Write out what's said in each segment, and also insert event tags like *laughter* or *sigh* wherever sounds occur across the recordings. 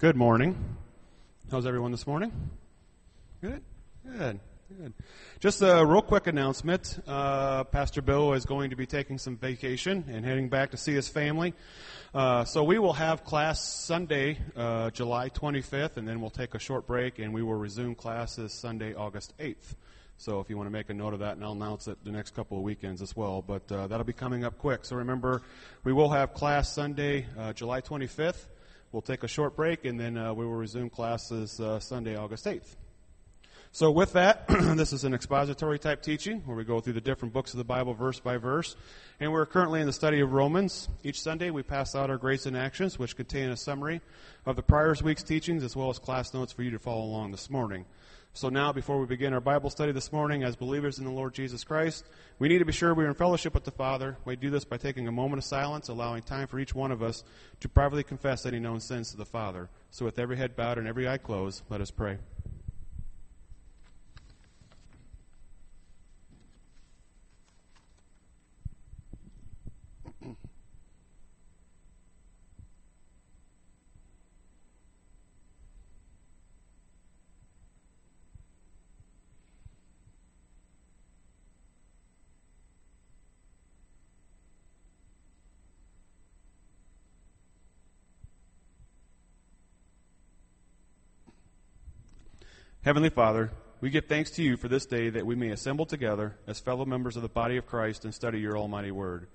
Good morning. How's everyone this morning? Good, good, good. Just a real quick announcement. Uh, Pastor Bill is going to be taking some vacation and heading back to see his family. Uh, so we will have class Sunday, uh, July 25th, and then we'll take a short break and we will resume classes Sunday, August 8th. So if you want to make a note of that, and I'll announce it the next couple of weekends as well. But uh, that'll be coming up quick. So remember, we will have class Sunday, uh, July 25th. We'll take a short break, and then uh, we will resume classes uh, Sunday, August 8th. So with that, *clears throat* this is an expository type teaching where we go through the different books of the Bible verse by verse. And we're currently in the study of Romans. Each Sunday we pass out our Grace and Actions, which contain a summary of the prior week's teachings as well as class notes for you to follow along this morning. So now, before we begin our Bible study this morning, as believers in the Lord Jesus Christ, we need to be sure we're in fellowship with the Father. We do this by taking a moment of silence, allowing time for each one of us to privately confess any known sins to the Father. So with every head bowed and every eye closed, let us pray. Heavenly Father, we give thanks to you for this day that we may assemble together as fellow members of the body of Christ and study your almighty word.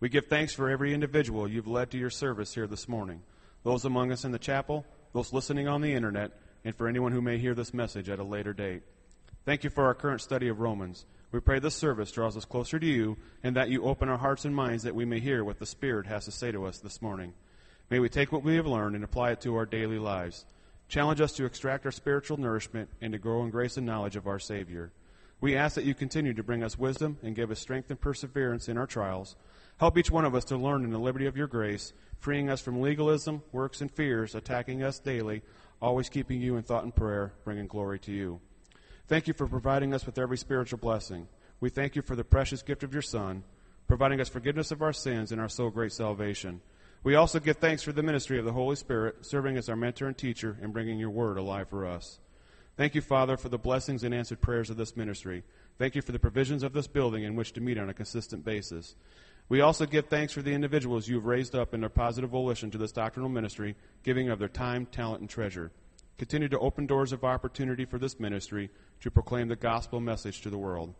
We give thanks for every individual you've led to your service here this morning, those among us in the chapel, those listening on the internet, and for anyone who may hear this message at a later date. Thank you for our current study of Romans. We pray this service draws us closer to you and that you open our hearts and minds that we may hear what the Spirit has to say to us this morning. May we take what we have learned and apply it to our daily lives. Challenge us to extract our spiritual nourishment and to grow in grace and knowledge of our Savior. We ask that you continue to bring us wisdom and give us strength and perseverance in our trials. Help each one of us to learn in the liberty of your grace, freeing us from legalism, works, and fears attacking us daily, always keeping you in thought and prayer, bringing glory to you. Thank you for providing us with every spiritual blessing. We thank you for the precious gift of your Son, providing us forgiveness of our sins and our so great salvation. We also give thanks for the ministry of the Holy Spirit, serving as our mentor and teacher and bringing your word alive for us. Thank you, Father, for the blessings and answered prayers of this ministry. Thank you for the provisions of this building in which to meet on a consistent basis. We also give thanks for the individuals you have raised up in their positive volition to this doctrinal ministry, giving of their time, talent, and treasure. Continue to open doors of opportunity for this ministry to proclaim the gospel message to the world.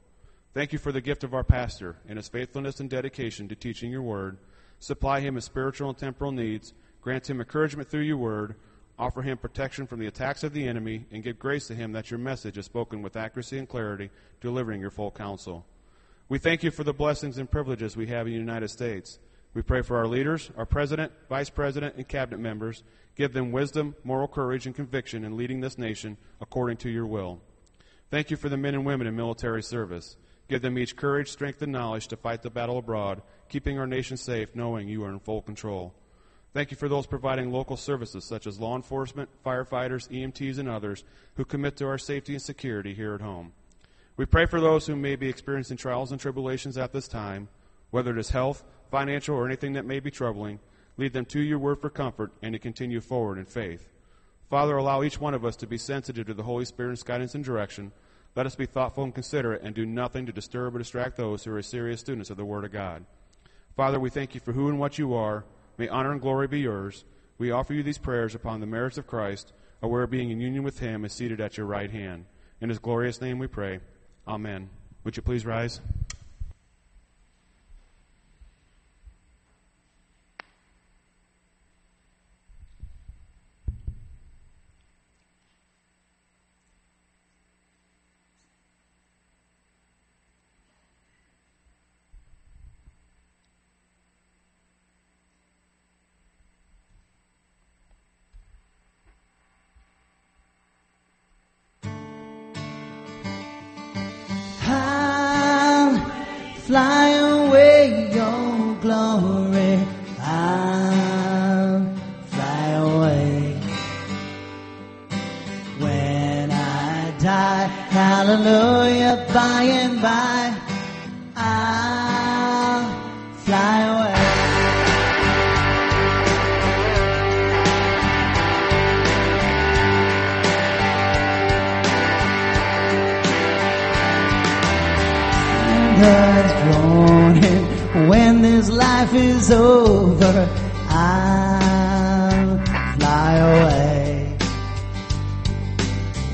Thank you for the gift of our pastor and his faithfulness and dedication to teaching your word supply him his spiritual and temporal needs, grant him encouragement through your word, offer him protection from the attacks of the enemy, and give grace to him that your message is spoken with accuracy and clarity, delivering your full counsel. We thank you for the blessings and privileges we have in the United States. We pray for our leaders, our president, vice president, and cabinet members. Give them wisdom, moral courage, and conviction in leading this nation according to your will. Thank you for the men and women in military service. Give them each courage, strength, and knowledge to fight the battle abroad, keeping our nation safe, knowing you are in full control. Thank you for those providing local services such as law enforcement, firefighters, EMTs, and others who commit to our safety and security here at home. We pray for those who may be experiencing trials and tribulations at this time, whether it is health, financial, or anything that may be troubling. Lead them to your word for comfort and to continue forward in faith. Father, allow each one of us to be sensitive to the Holy Spirit's guidance and direction let us be thoughtful and considerate and do nothing to disturb or distract those who are serious students of the Word of God. Father, we thank you for who and what you are. May honor and glory be yours. We offer you these prayers upon the merits of Christ, aware of being in union with him is seated at your right hand. In his glorious name we pray. Amen. Would you please rise? Fly away your glory. I'll fly away. When I die, hallelujah, by and by, is over, I'll fly away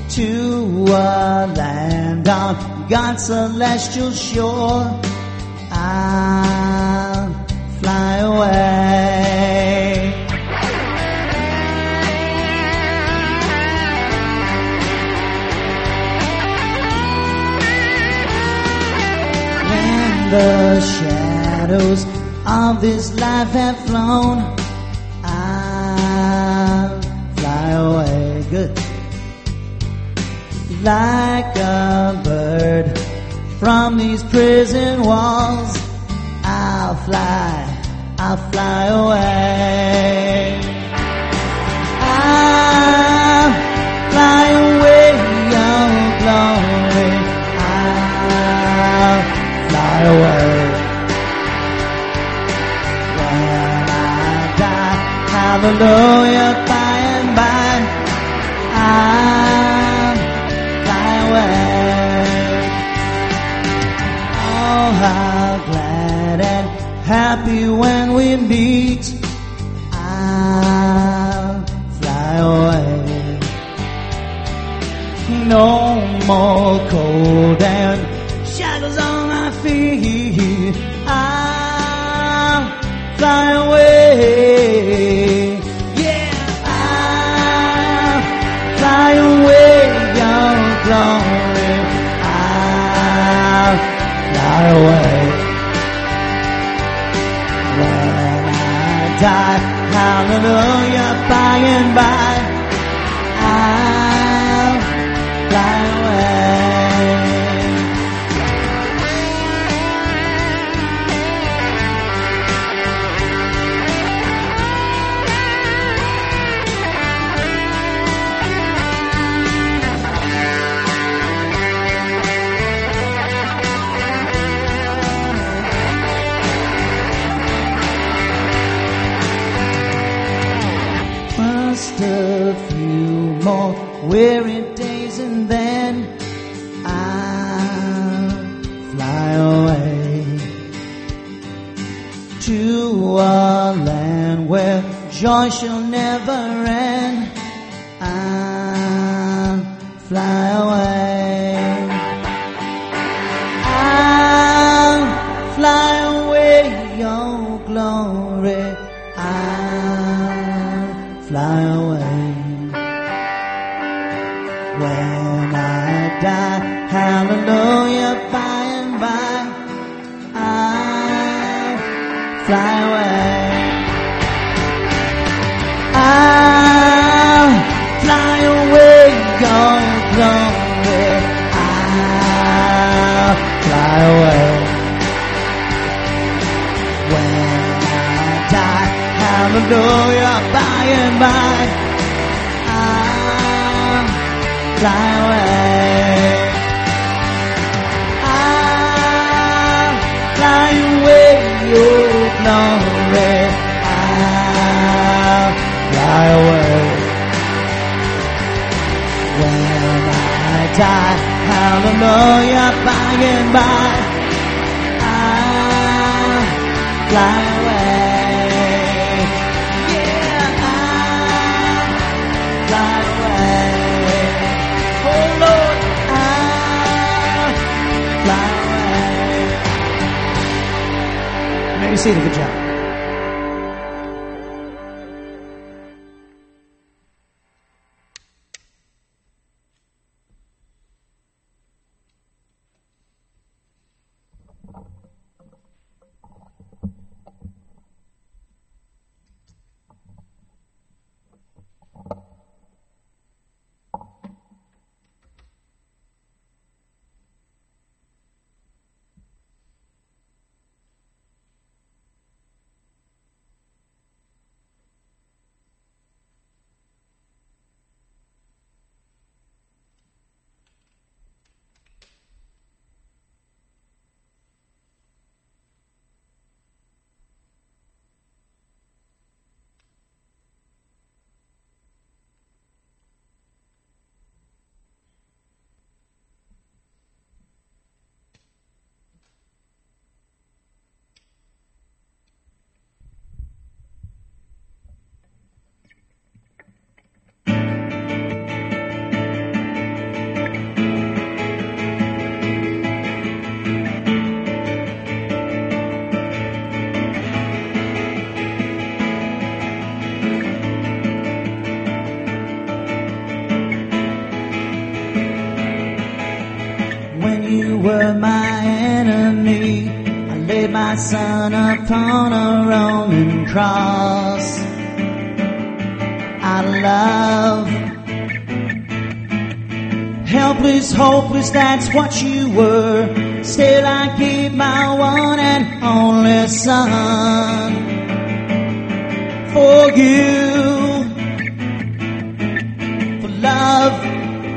to a land on God's celestial shore. I'll fly away. When the shadows of this life have flown, I'll fly away. Good. Like a bird from these prison walls, I'll fly, I'll fly away. I'll fly away, oh glory. I'll fly away. Hallelujah, When I die, hallelujah, by and by, I'll fly away. I'll fly away, your glory. I'll fly away. When I die, hallelujah, by and by, fly away. Yeah, I'll fly away. Oh Lord, I'll fly away. Maybe see the good job. Were my enemy, I laid my son upon a Roman cross. Of love, helpless, hopeless, that's what you were. Still, I gave my one and only son for you. For love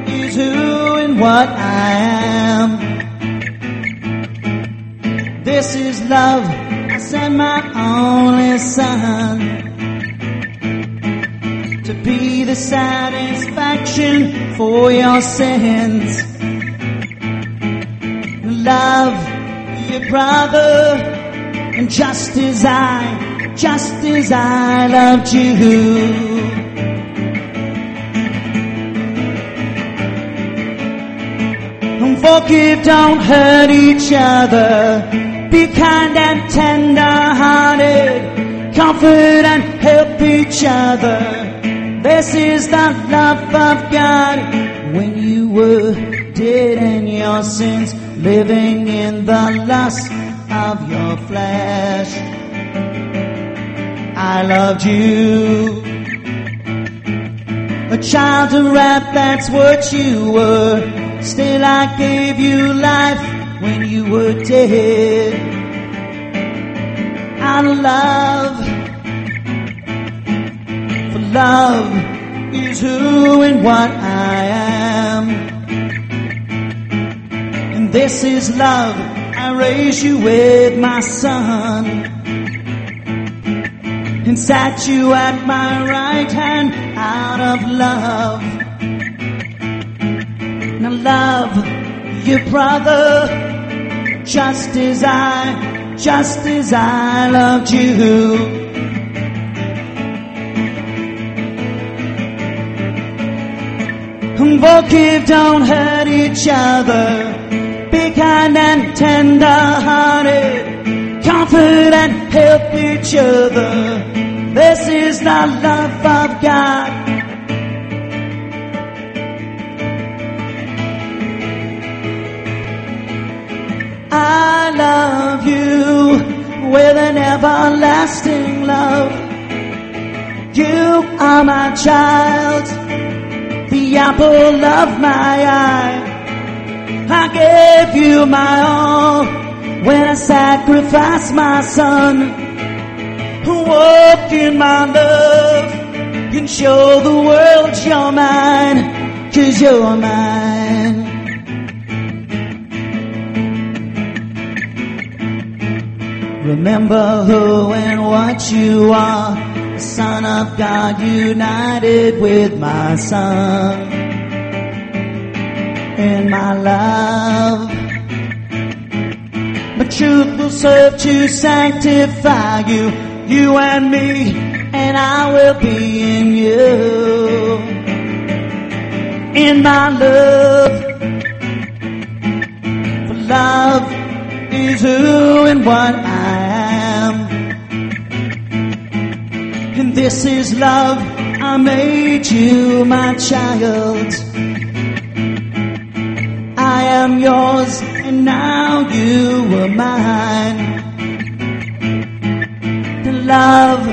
is who and what I am. This is love. I sent my only son to be the satisfaction for your sins. Love your brother, and just as I, just as I loved you. Forgive, don't hurt each other. Be kind and tender hearted. Comfort and help each other. This is the love of God. When you were dead in your sins, living in the lust of your flesh. I loved you. A child of wrath, that's what you were. Still I gave you life you were dead. Of love, for love is who and what I am. And this is love, I raised you with my son. And sat you at my right hand out of love. Now love your brother just as I, just as I loved you. Forgive, don't hurt each other. Be kind and tender hearted. Comfort and help each other. This is the love of God. I love you with an everlasting love. You are my child, the apple of my eye. I gave you my all when I sacrificed my son. Walk in my love and show the world you're mine, cause you're mine. Remember who and what you are, the Son of God united with my Son. In my love, my truth will serve to sanctify you, you and me, and I will be in you. In my love, for love is who and what I am. And this is love, I made you my child. I am yours, and now you are mine. To love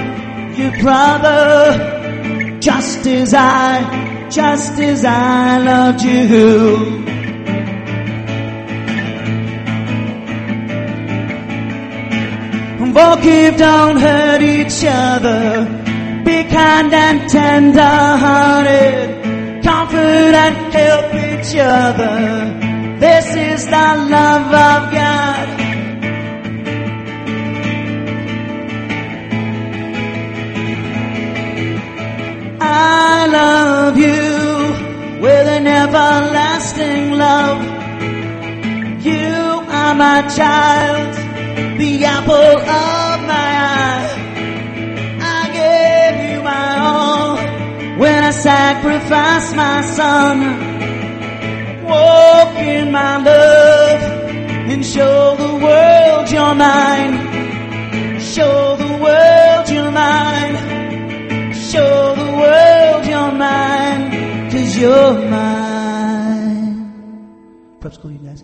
your brother, just as I, just as I loved you. Forgive, don't hurt each other. Be kind and tender hearted. Comfort and help each other. This is the love of God. I love you with an everlasting love. You are my child the apple of my eye. I gave you my all when I sacrificed my son. Walk in my love and show the world you're mine. Show the world you're mine. Show the world you're mine. Cause you're mine. Prep school, you guys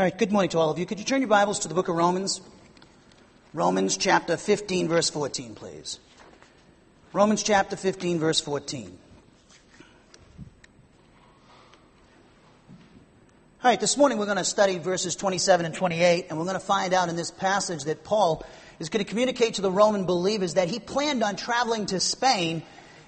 All right, good morning to all of you. Could you turn your Bibles to the book of Romans? Romans chapter 15, verse 14, please. Romans chapter 15, verse 14. All right, this morning we're going to study verses 27 and 28, and we're going to find out in this passage that Paul is going to communicate to the Roman believers that he planned on traveling to Spain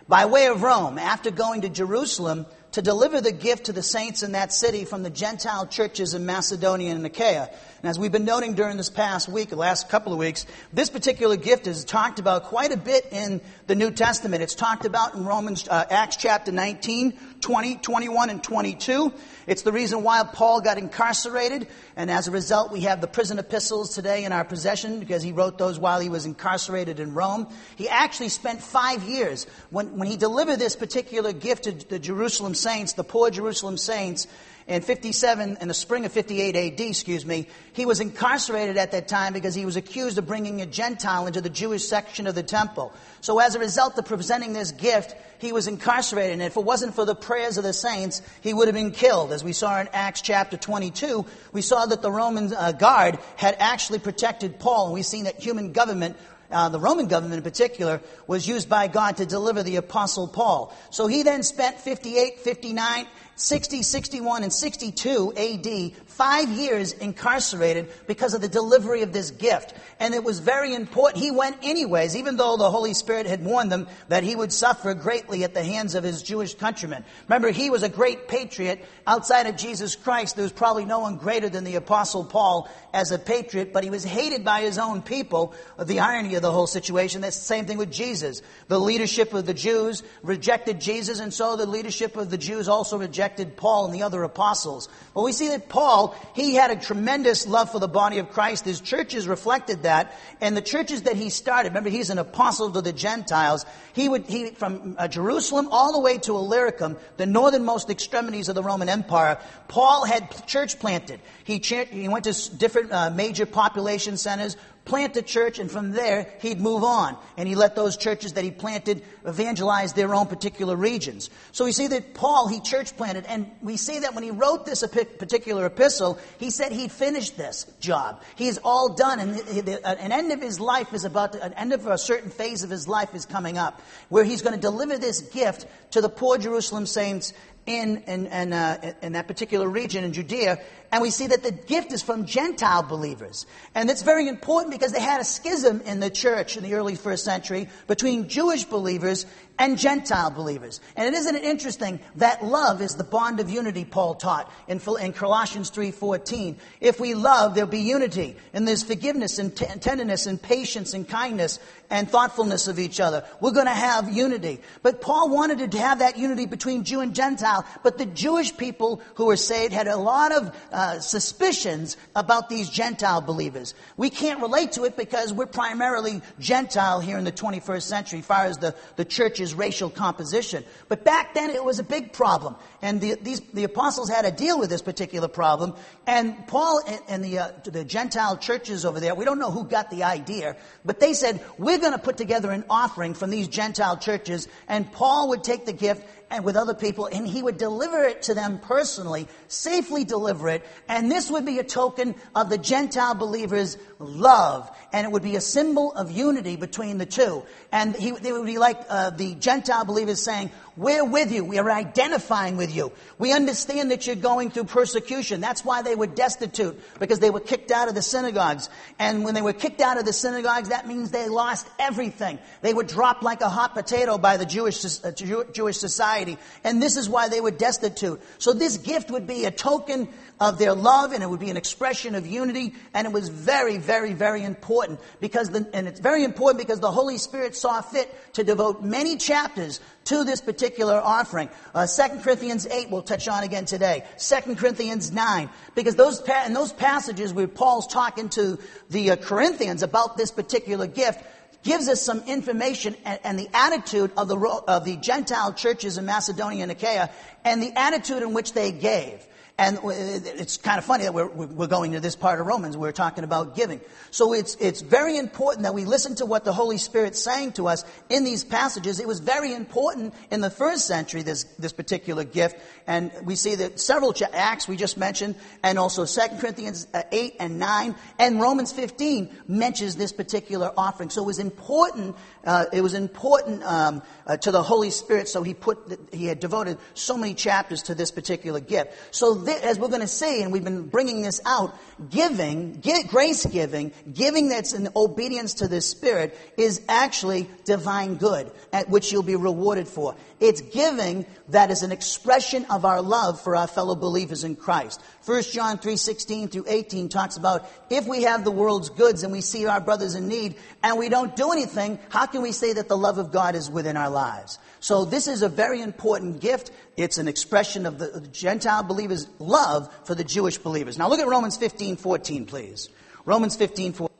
by way of Rome after going to Jerusalem to deliver the gift to the saints in that city from the Gentile churches in Macedonia and Achaia. And as we've been noting during this past week, the last couple of weeks, this particular gift is talked about quite a bit in the New Testament. It's talked about in Romans, uh, Acts chapter 19, 20, 21, and 22. It's the reason why Paul got incarcerated, and as a result, we have the prison epistles today in our possession because he wrote those while he was incarcerated in Rome. He actually spent five years when, when he delivered this particular gift to the Jerusalem saints, the poor Jerusalem saints in 57, in the spring of 58 AD, excuse me, he was incarcerated at that time because he was accused of bringing a Gentile into the Jewish section of the temple. So as a result of presenting this gift, he was incarcerated. And if it wasn't for the prayers of the saints, he would have been killed. As we saw in Acts chapter 22, we saw that the Roman uh, guard had actually protected Paul. And we've seen that human government uh, the Roman government in particular, was used by God to deliver the Apostle Paul. So he then spent 58, 59, 60, 61, and 62 AD, five years incarcerated because of the delivery of this gift. And it was very important. He went anyways, even though the Holy Spirit had warned them that he would suffer greatly at the hands of his Jewish countrymen. Remember, he was a great patriot. Outside of Jesus Christ, there was probably no one greater than the Apostle Paul as a patriot, but he was hated by his own people. The irony of the whole situation, that's the same thing with Jesus. The leadership of the Jews rejected Jesus, and so the leadership of the Jews also rejected Paul and the other apostles. But we see that Paul, he had a tremendous love for the body of Christ. His churches reflected that, and the churches that he started, remember he's an apostle to the Gentiles, he would, he, from uh, Jerusalem all the way to Illyricum, the northernmost extremities of the Roman Empire, Paul had church planted. He, he went to different uh, major population centers, plant a church, and from there he'd move on. And he let those churches that he planted evangelize their own particular regions. So we see that Paul, he church planted, and we see that when he wrote this particular epistle, he said he'd finished this job. He is all done, and an end of his life is about, to, an end of a certain phase of his life is coming up, where he's going to deliver this gift to the poor Jerusalem saints in, in, in, uh, in, that particular region in Judea, and we see that the gift is from Gentile believers. And it's very important because they had a schism in the church in the early first century between Jewish believers service and Gentile believers. And isn't it interesting that love is the bond of unity Paul taught in, in Colossians 3.14. If we love, there'll be unity. And there's forgiveness and t- tenderness and patience and kindness and thoughtfulness of each other. We're going to have unity. But Paul wanted to have that unity between Jew and Gentile. But the Jewish people who were saved had a lot of uh, suspicions about these Gentile believers. We can't relate to it because we're primarily Gentile here in the 21st century, as far as the, the church's racial composition. But back then it was a big problem. And the, these, the apostles had to deal with this particular problem. And Paul and, and the, uh, the Gentile churches over there, we don't know who got the idea, but they said, we're going to put together an offering from these Gentile churches. And Paul would take the gift and with other people, and he would deliver it to them personally, safely deliver it, and this would be a token of the Gentile believers' love, and it would be a symbol of unity between the two. And he, they would be like uh, the Gentile believers saying, we're with you. We are identifying with you. We understand that you're going through persecution. That's why they were destitute, because they were kicked out of the synagogues. And when they were kicked out of the synagogues, that means they lost everything. They were dropped like a hot potato by the Jewish, uh, Jewish society. And this is why they were destitute. So this gift would be a token of their love and it would be an expression of unity. And it was very, very, very important because the, and it's very important because the Holy Spirit saw fit to devote many chapters to this particular offering. Uh, 2 Corinthians 8 we'll touch on again today. 2 Corinthians 9. Because those, pa- in those passages where Paul's talking to the uh, Corinthians about this particular gift, gives us some information and, and, the attitude of the, of the Gentile churches in Macedonia and Achaia and the attitude in which they gave. And it's kind of funny that we're, we're going to this part of Romans. We're talking about giving. So it's, it's very important that we listen to what the Holy Spirit's saying to us in these passages. It was very important in the first century, this, this particular gift. And we see that several Acts we just mentioned, and also 2 Corinthians uh, 8 and 9, and Romans 15 mentions this particular offering. So it was important, uh, it was important um, uh, to the Holy Spirit, so he put, he had devoted so many chapters to this particular gift. So th- as we're going to see, and we've been bringing this out, giving, grace giving, giving that's in obedience to the Spirit is actually divine good, at which you'll be rewarded for. It's giving that is an expression of our love for our fellow believers in Christ. 1 John 3:16 through 18 talks about if we have the world's goods and we see our brothers in need and we don't do anything, how can we say that the love of God is within our lives? So this is a very important gift. It's an expression of the Gentile believers' love for the Jewish believers. Now look at Romans 15, 14, please. Romans 15, 14.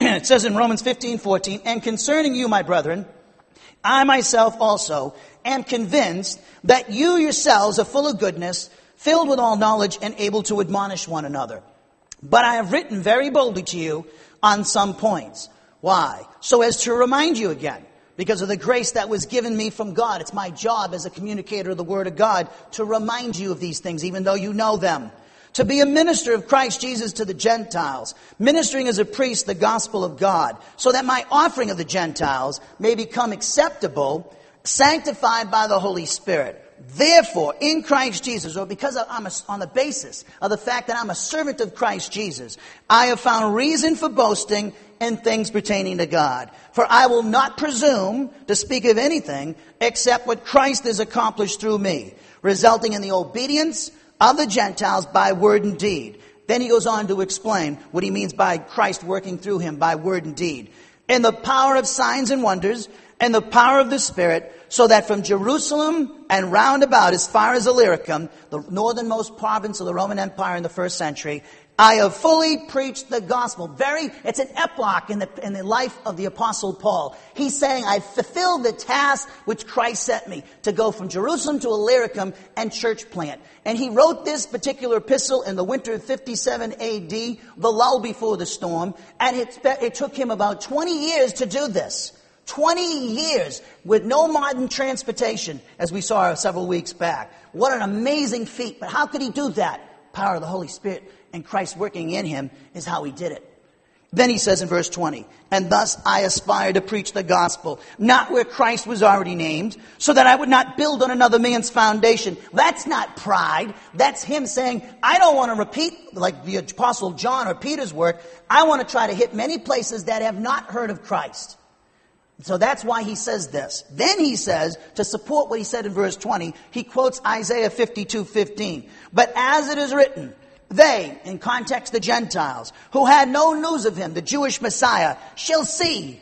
*clears throat* it says in Romans 15, 14, and concerning you, my brethren, I myself also am convinced that you yourselves are full of goodness, filled with all knowledge, and able to admonish one another. But I have written very boldly to you on some points. Why? So as to remind you again, because of the grace that was given me from God. It's my job as a communicator of the Word of God to remind you of these things, even though you know them to be a minister of Christ Jesus to the Gentiles, ministering as a priest the gospel of God, so that my offering of the Gentiles may become acceptable, sanctified by the Holy Spirit. Therefore, in Christ Jesus, or because I'm a, on the basis of the fact that I'm a servant of Christ Jesus, I have found reason for boasting in things pertaining to God. For I will not presume to speak of anything except what Christ has accomplished through me, resulting in the obedience of the Gentiles by word and deed. Then he goes on to explain what he means by Christ working through him by word and deed. In the power of signs and wonders, and the power of the Spirit, so that from Jerusalem and round about as far as Illyricum, the northernmost province of the Roman Empire in the first century, I have fully preached the gospel. Very, it's an epoch in the, in the life of the apostle Paul. He's saying, I've fulfilled the task which Christ sent me to go from Jerusalem to Illyricum and church plant. And he wrote this particular epistle in the winter of 57 AD, the lull before the storm, and it, it took him about 20 years to do this. 20 years with no modern transportation, as we saw several weeks back. What an amazing feat. But how could he do that? Power of the Holy Spirit and Christ working in him is how he did it. Then he says in verse 20, and thus I aspire to preach the gospel, not where Christ was already named, so that I would not build on another man's foundation. That's not pride. That's him saying, I don't want to repeat like the apostle John or Peter's work. I want to try to hit many places that have not heard of Christ. So that's why he says this. Then he says, to support what he said in verse 20, he quotes Isaiah 52, 15. But as it is written, they, in context the Gentiles, who had no news of him, the Jewish Messiah, shall see.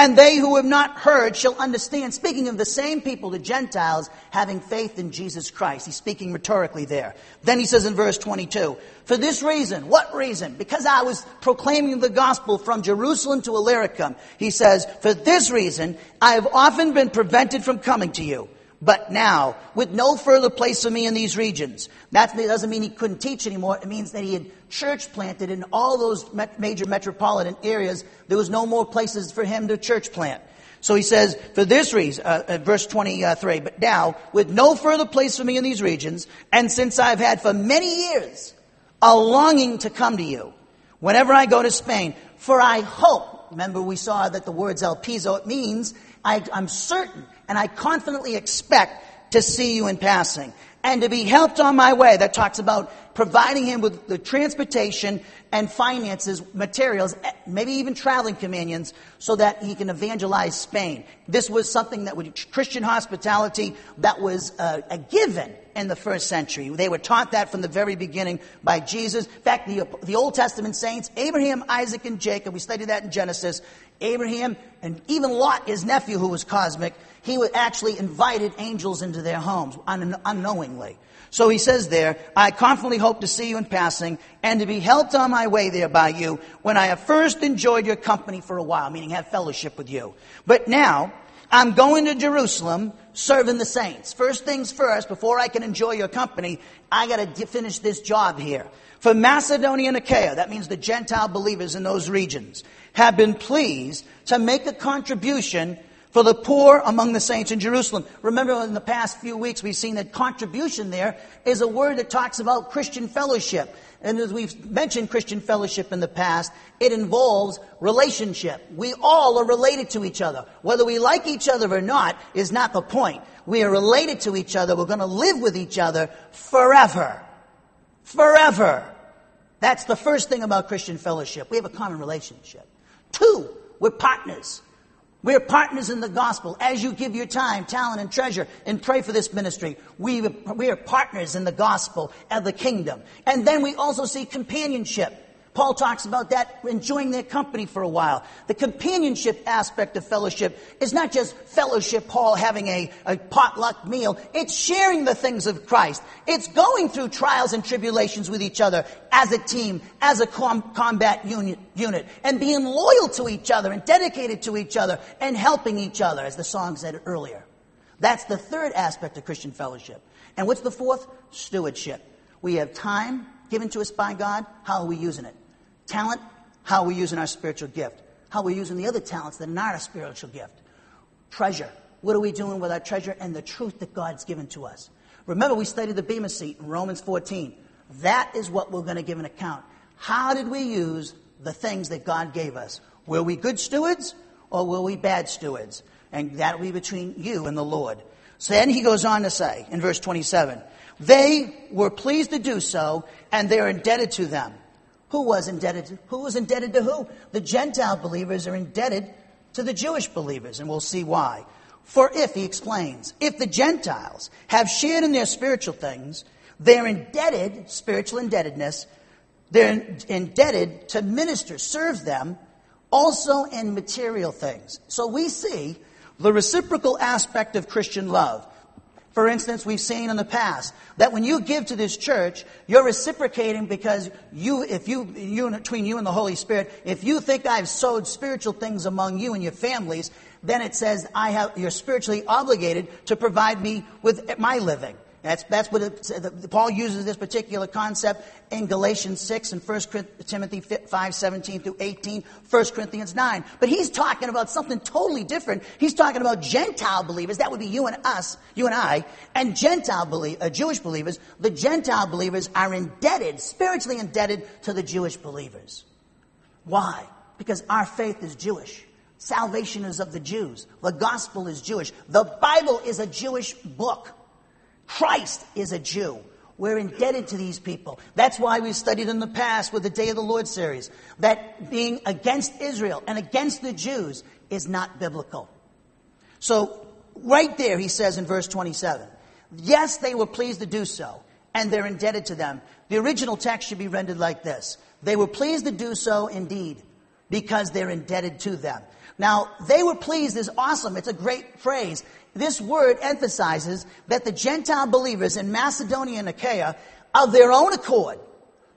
And they who have not heard shall understand. Speaking of the same people, the Gentiles, having faith in Jesus Christ. He's speaking rhetorically there. Then he says in verse 22, For this reason, what reason? Because I was proclaiming the gospel from Jerusalem to Illyricum. He says, For this reason, I have often been prevented from coming to you. But now, with no further place for me in these regions. That doesn't mean he couldn't teach anymore. It means that he had church planted in all those major metropolitan areas. There was no more places for him to church plant. So he says, for this reason, uh, uh, verse 23, but now, with no further place for me in these regions, and since I've had for many years a longing to come to you, whenever I go to Spain, for I hope, remember we saw that the words elpizo, it means I, I'm certain and I confidently expect to see you in passing and to be helped on my way. That talks about providing him with the transportation and finances, materials, maybe even traveling companions, so that he can evangelize Spain. This was something that was Christian hospitality that was uh, a given in the first century. They were taught that from the very beginning by Jesus. In fact, the, the Old Testament saints, Abraham, Isaac, and Jacob, we studied that in Genesis. Abraham and even Lot, his nephew, who was cosmic, he actually invited angels into their homes un- unknowingly. So he says there, I confidently hope to see you in passing and to be helped on my way there by you when I have first enjoyed your company for a while, meaning have fellowship with you. But now, I'm going to Jerusalem serving the saints. First things first, before I can enjoy your company, I got to finish this job here. For Macedonia and Achaia, that means the Gentile believers in those regions, have been pleased to make a contribution for the poor among the saints in Jerusalem. Remember in the past few weeks we've seen that contribution there is a word that talks about Christian fellowship. And as we've mentioned Christian fellowship in the past, it involves relationship. We all are related to each other. Whether we like each other or not is not the point. We are related to each other. We're going to live with each other forever. Forever. That's the first thing about Christian fellowship. We have a common relationship. Two, we're partners. We're partners in the gospel. As you give your time, talent, and treasure and pray for this ministry, we, we are partners in the gospel of the kingdom. And then we also see companionship. Paul talks about that, enjoying their company for a while. The companionship aspect of fellowship is not just fellowship, Paul having a, a potluck meal. It's sharing the things of Christ. It's going through trials and tribulations with each other as a team, as a com- combat unit, unit, and being loyal to each other and dedicated to each other and helping each other, as the song said earlier. That's the third aspect of Christian fellowship. And what's the fourth? Stewardship. We have time given to us by God. How are we using it? Talent, how are we using our spiritual gift? How are we using the other talents that are not a spiritual gift? Treasure. What are we doing with our treasure and the truth that God's given to us? Remember, we studied the Bema seat in Romans 14. That is what we're going to give an account. How did we use the things that God gave us? Were we good stewards or were we bad stewards? And that'll be between you and the Lord. So then he goes on to say in verse 27, they were pleased to do so and they're indebted to them. Who was indebted to, who was indebted to who? The Gentile believers are indebted to the Jewish believers, and we'll see why. For if, he explains, if the Gentiles have shared in their spiritual things, they're indebted, spiritual indebtedness, they're indebted to minister, serve them, also in material things. So we see the reciprocal aspect of Christian love. For instance, we've seen in the past that when you give to this church, you're reciprocating because you, if you, you, between you and the Holy Spirit, if you think I've sowed spiritual things among you and your families, then it says I have, you're spiritually obligated to provide me with my living. That's, that's what it, Paul uses this particular concept in Galatians 6 and 1 Timothy 5, 17 through 18, 1 Corinthians 9. But he's talking about something totally different. He's talking about Gentile believers. That would be you and us, you and I, and Gentile uh, Jewish believers. The Gentile believers are indebted, spiritually indebted to the Jewish believers. Why? Because our faith is Jewish. Salvation is of the Jews. The gospel is Jewish. The Bible is a Jewish book. Christ is a Jew. We're indebted to these people. That's why we studied in the past with the Day of the Lord series that being against Israel and against the Jews is not biblical. So, right there, he says in verse 27 yes, they were pleased to do so, and they're indebted to them. The original text should be rendered like this They were pleased to do so indeed, because they're indebted to them. Now, they were pleased is awesome. It's a great phrase this word emphasizes that the Gentile believers in Macedonia and Achaia, of their own accord,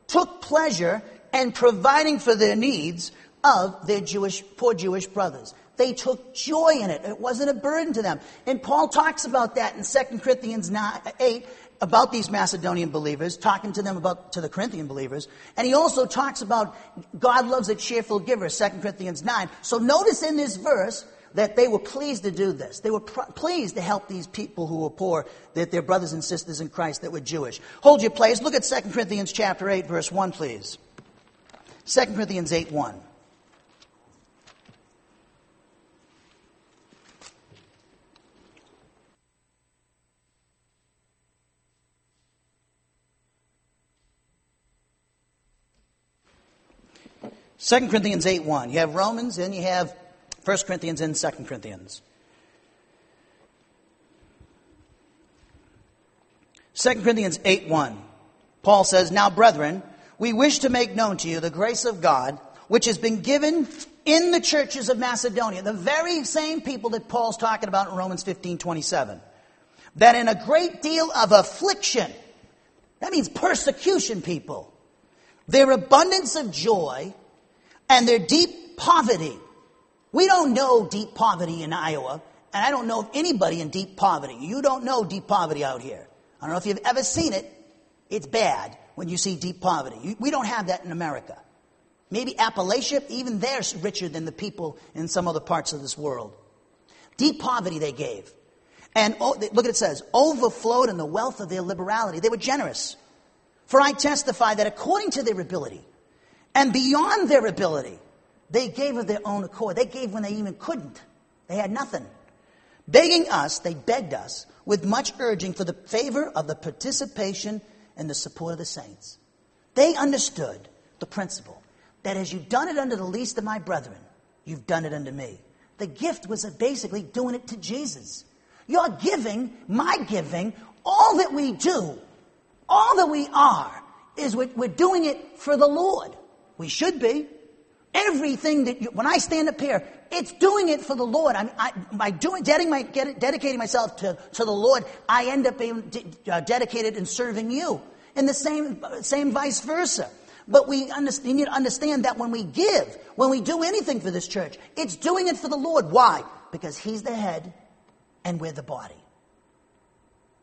took pleasure in providing for their needs of their Jewish, poor Jewish brothers. They took joy in it. It wasn't a burden to them. And Paul talks about that in 2 Corinthians 9, 8 about these Macedonian believers, talking to them about to the Corinthian believers. And he also talks about God loves a cheerful giver, 2 Corinthians 9. So notice in this verse that they were pleased to do this. They were pr- pleased to help these people who were poor, that their brothers and sisters in Christ that were Jewish. Hold your place. Look at 2 Corinthians chapter 8, verse 1, please. 2 Corinthians 8, 1. Second Corinthians 8 1. You have Romans, and you have 1 Corinthians and 2 Corinthians. 2 Corinthians 8 1. Paul says, Now, brethren, we wish to make known to you the grace of God, which has been given in the churches of Macedonia, the very same people that Paul's talking about in Romans 15 27. That in a great deal of affliction, that means persecution, people, their abundance of joy and their deep poverty we don't know deep poverty in Iowa And I don't know of anybody in deep poverty. You don't know deep poverty out here. I don't know if you've ever seen it. It's bad when you see deep poverty. We don't have that in America. Maybe Appalachia, even they're richer than the people in some other parts of this world. Deep poverty they gave. And oh, look what it says overflowed in the wealth of their liberality. They were generous. For I testify that according to their ability and beyond their ability, they gave of their own accord. They gave when they even couldn't. They had nothing. Begging us, they begged us with much urging for the favor of the participation and the support of the saints. They understood the principle that as you've done it unto the least of my brethren, you've done it unto me. The gift was basically doing it to Jesus. Your giving, my giving, all that we do, all that we are, is we're, we're doing it for the Lord. We should be. Everything that you, when I stand up here, it's doing it for the Lord. I, I, by doing, dedicating, my, dedicating myself to, to the Lord, I end up being de- uh, dedicated and serving you. And the same, same vice versa. But we, understand, need to understand that when we give, when we do anything for this church, it's doing it for the Lord. Why? Because He's the head and we're the body.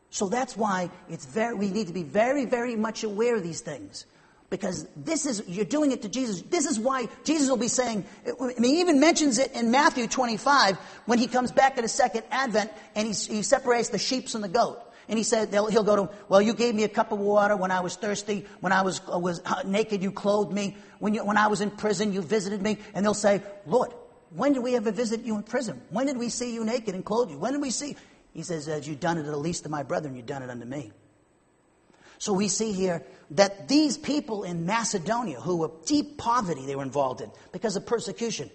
So that's why it's very, we need to be very, very much aware of these things. Because this is, you're doing it to Jesus. This is why Jesus will be saying, I mean, he even mentions it in Matthew 25 when he comes back at his second advent and he, he separates the sheep and the goat. And he said, he'll go to well, you gave me a cup of water when I was thirsty. When I was, uh, was uh, naked, you clothed me. When, you, when I was in prison, you visited me. And they'll say, Lord, when did we ever visit you in prison? When did we see you naked and clothe you? When did we see? He says, as you've done it to the least of my brethren, you've done it unto me. So we see here that these people in Macedonia who were deep poverty they were involved in because of persecution,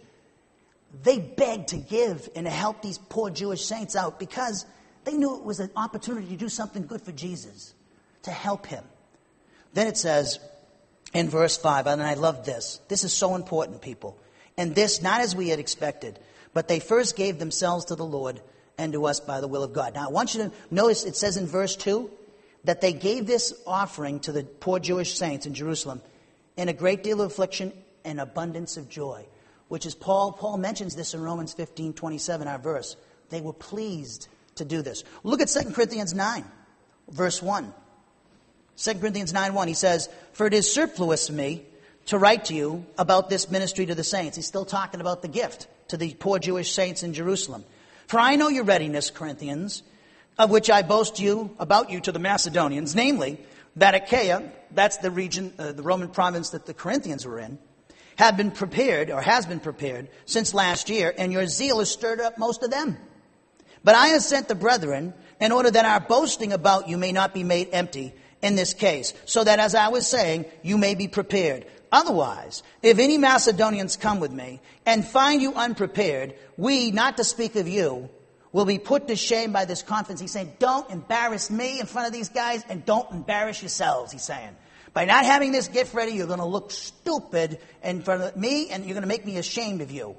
they begged to give and to help these poor Jewish saints out because they knew it was an opportunity to do something good for Jesus, to help him. Then it says in verse 5, and I love this. This is so important, people. And this not as we had expected, but they first gave themselves to the Lord and to us by the will of God. Now I want you to notice it says in verse 2 that they gave this offering to the poor Jewish saints in Jerusalem in a great deal of affliction and abundance of joy, which is Paul. Paul mentions this in Romans 15 27, our verse. They were pleased to do this. Look at 2 Corinthians 9, verse 1. 2 Corinthians 9 1, he says, For it is superfluous to me to write to you about this ministry to the saints. He's still talking about the gift to the poor Jewish saints in Jerusalem. For I know your readiness, Corinthians, of which I boast you about you to the Macedonians, namely that Achaia, that's the region, uh, the Roman province that the Corinthians were in, have been prepared or has been prepared since last year, and your zeal has stirred up most of them. But I have sent the brethren in order that our boasting about you may not be made empty in this case, so that as I was saying, you may be prepared. Otherwise, if any Macedonians come with me and find you unprepared, we, not to speak of you, will be put to shame by this conference. He's saying, don't embarrass me in front of these guys and don't embarrass yourselves, he's saying. By not having this gift ready, you're going to look stupid in front of me and you're going to make me ashamed of you.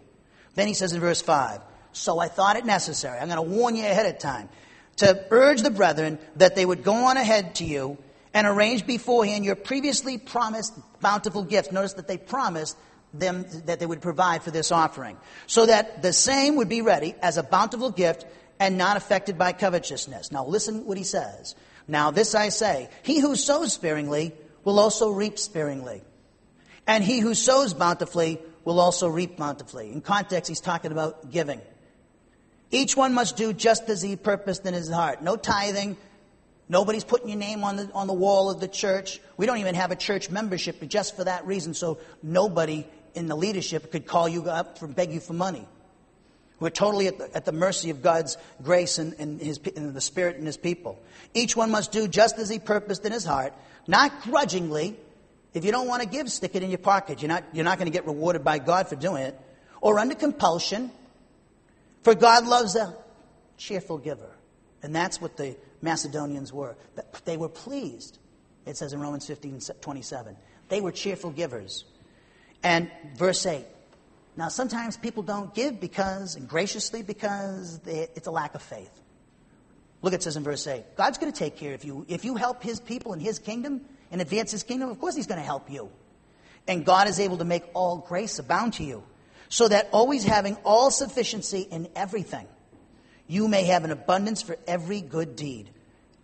Then he says in verse 5, So I thought it necessary, I'm going to warn you ahead of time, to urge the brethren that they would go on ahead to you and arrange beforehand your previously promised bountiful gift. Notice that they promised them that they would provide for this offering, so that the same would be ready as a bountiful gift and not affected by covetousness. Now listen what he says. Now this I say, he who sows sparingly will also reap sparingly. And he who sows bountifully will also reap bountifully. In context, he's talking about giving. Each one must do just as he purposed in his heart. No tithing. Nobody's putting your name on the, on the wall of the church. We don't even have a church membership just for that reason, so nobody in the leadership could call you up for beg you for money. We're totally at the, at the mercy of God's grace and, and, his, and the Spirit and His people. Each one must do just as he purposed in his heart, not grudgingly. If you don't want to give, stick it in your pocket. You're not, you're not going to get rewarded by God for doing it. Or under compulsion. For God loves a cheerful giver. And that's what the Macedonians were. They were pleased, it says in Romans 15 27. They were cheerful givers. And verse 8. Now, sometimes people don't give because, and graciously, because they, it's a lack of faith. Look, it says in verse 8 God's going to take care of you. If you help His people in His kingdom and advance His kingdom, of course He's going to help you. And God is able to make all grace abound to you, so that always having all sufficiency in everything, you may have an abundance for every good deed.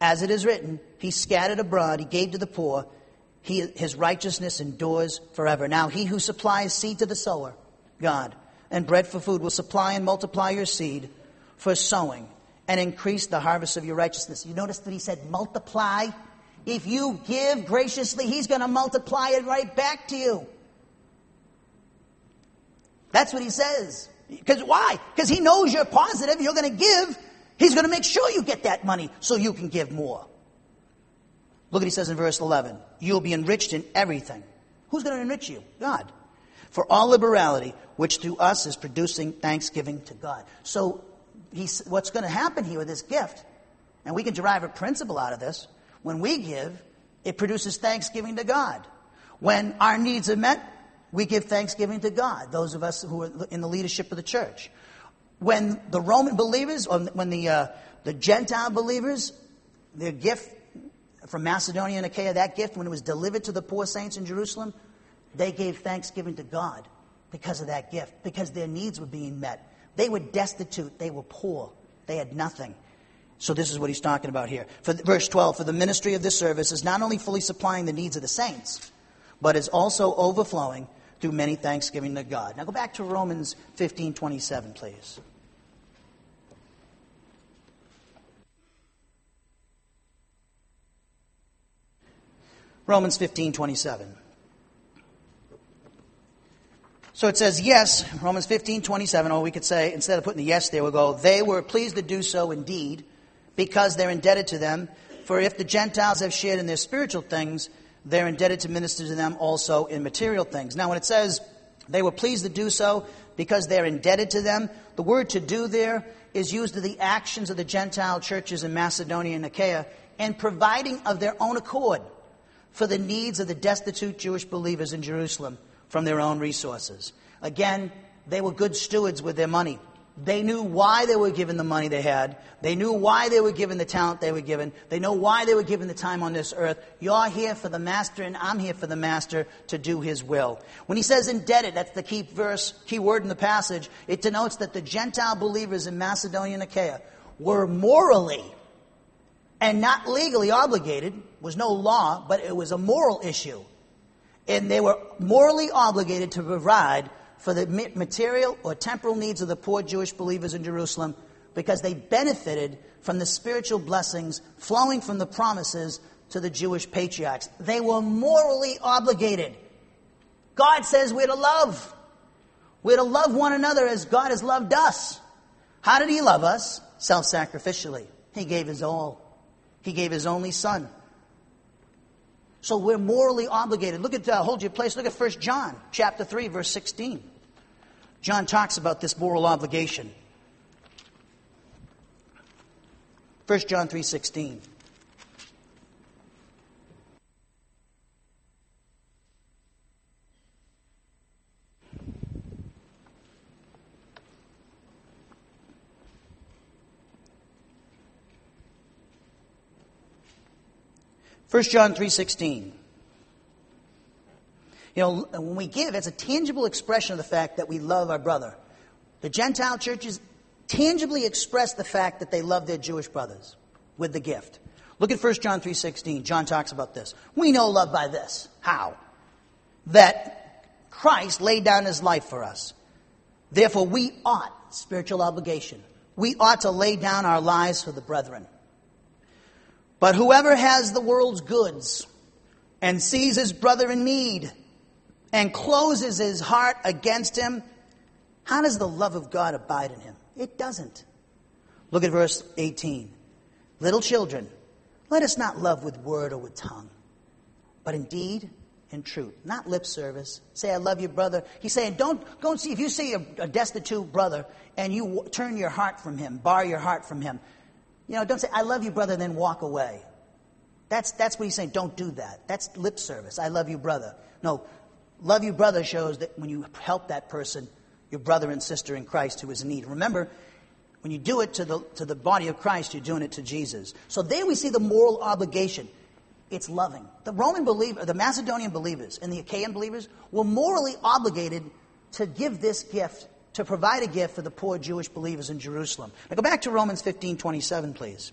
As it is written, He scattered abroad, He gave to the poor, he, His righteousness endures forever. Now, He who supplies seed to the sower, God, and bread for food will supply and multiply your seed for sowing and increase the harvest of your righteousness. You notice that He said multiply? If you give graciously, He's going to multiply it right back to you. That's what He says. Because why? Because he knows you're positive, you're going to give. He's going to make sure you get that money so you can give more. Look what he says in verse 11. You'll be enriched in everything. Who's going to enrich you? God. For all liberality, which through us is producing thanksgiving to God. So, what's going to happen here with this gift, and we can derive a principle out of this, when we give, it produces thanksgiving to God. When our needs are met, we give thanksgiving to God, those of us who are in the leadership of the church. When the Roman believers, or when the, uh, the Gentile believers, their gift from Macedonia and Achaia, that gift, when it was delivered to the poor saints in Jerusalem, they gave thanksgiving to God because of that gift, because their needs were being met. They were destitute, they were poor, they had nothing. So this is what he's talking about here. For verse 12, for the ministry of this service is not only fully supplying the needs of the saints, but is also overflowing through many thanksgiving to God. Now go back to Romans 15 27, please. Romans 15 27. So it says, yes, Romans 15 27, or we could say, instead of putting the yes there, we'll go, they were pleased to do so indeed, because they're indebted to them. For if the Gentiles have shared in their spiritual things, they're indebted to minister to them also in material things. Now, when it says they were pleased to do so because they're indebted to them, the word to do there is used of the actions of the Gentile churches in Macedonia and Achaia and providing of their own accord for the needs of the destitute Jewish believers in Jerusalem from their own resources. Again, they were good stewards with their money. They knew why they were given the money they had. They knew why they were given the talent they were given. They know why they were given the time on this earth. You're here for the master and I'm here for the master to do his will. When he says indebted, that's the key verse, key word in the passage, it denotes that the Gentile believers in Macedonia and Achaia were morally and not legally obligated, was no law, but it was a moral issue. And they were morally obligated to provide for the material or temporal needs of the poor Jewish believers in Jerusalem because they benefited from the spiritual blessings flowing from the promises to the Jewish patriarchs. They were morally obligated. God says we're to love. We're to love one another as God has loved us. How did He love us? Self sacrificially. He gave His all, He gave His only Son. So we're morally obligated. Look at, uh, hold your place, look at 1 John chapter 3, verse 16. John talks about this moral obligation. 1 John 3:16 1 John 3:16 you know, when we give, it's a tangible expression of the fact that we love our brother. The Gentile churches tangibly express the fact that they love their Jewish brothers with the gift. Look at 1 John 3:16. John talks about this. We know love by this. How? That Christ laid down his life for us. Therefore we ought spiritual obligation. We ought to lay down our lives for the brethren. But whoever has the world's goods and sees his brother in need and closes his heart against him, how does the love of God abide in him? It doesn't. Look at verse 18. Little children, let us not love with word or with tongue, but in deed and truth, not lip service. Say, I love you, brother. He's saying, don't go and see, if you see a, a destitute brother and you turn your heart from him, bar your heart from him, you know, don't say, I love you, brother, then walk away. That's, that's what he's saying. Don't do that. That's lip service. I love you, brother. No, Love you, brother shows that when you help that person, your brother and sister in Christ who is in need. Remember, when you do it to the, to the body of Christ, you're doing it to Jesus. So there we see the moral obligation. It's loving. The Roman believer, the Macedonian believers and the Achaean believers were morally obligated to give this gift to provide a gift for the poor Jewish believers in Jerusalem. Now go back to Romans 15 27, please.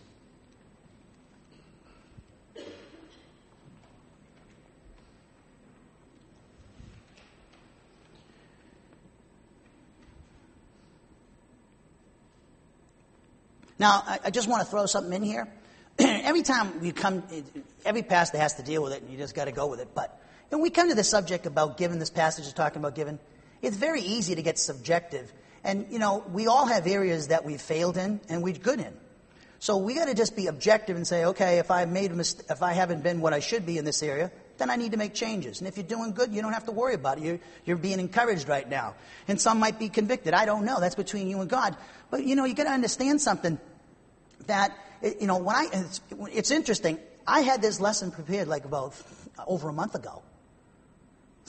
Now, I, just want to throw something in here. *clears throat* every time you come, every pastor has to deal with it, and you just got to go with it. But when we come to the subject about giving, this passage is talking about giving, it's very easy to get subjective. And, you know, we all have areas that we've failed in and we're good in. So we got to just be objective and say, okay, if I made a if I haven't been what I should be in this area, then I need to make changes. And if you're doing good, you don't have to worry about it. You're, you're being encouraged right now. And some might be convicted. I don't know. That's between you and God. But, you know, you got to understand something that, you know, when I, it's, it's interesting. I had this lesson prepared like about over a month ago.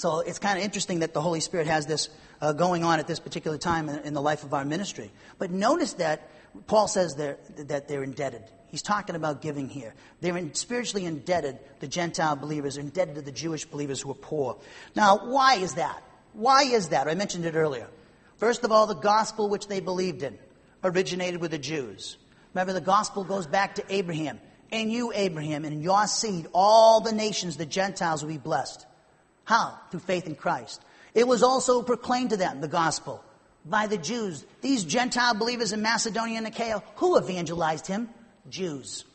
So it's kind of interesting that the Holy Spirit has this uh, going on at this particular time in, in, the life of our ministry. But notice that Paul says they're, that they're indebted. He's talking about giving here. They're in, spiritually indebted, the Gentile believers, indebted to the Jewish believers who are poor. Now, why is that? Why is that? I mentioned it earlier. First of all, the gospel which they believed in originated with the Jews. Remember, the gospel goes back to Abraham. And you, Abraham, and in your seed, all the nations, the Gentiles, will be blessed. How? Through faith in Christ. It was also proclaimed to them, the gospel, by the Jews. These Gentile believers in Macedonia and Achaia, who evangelized him? Jews.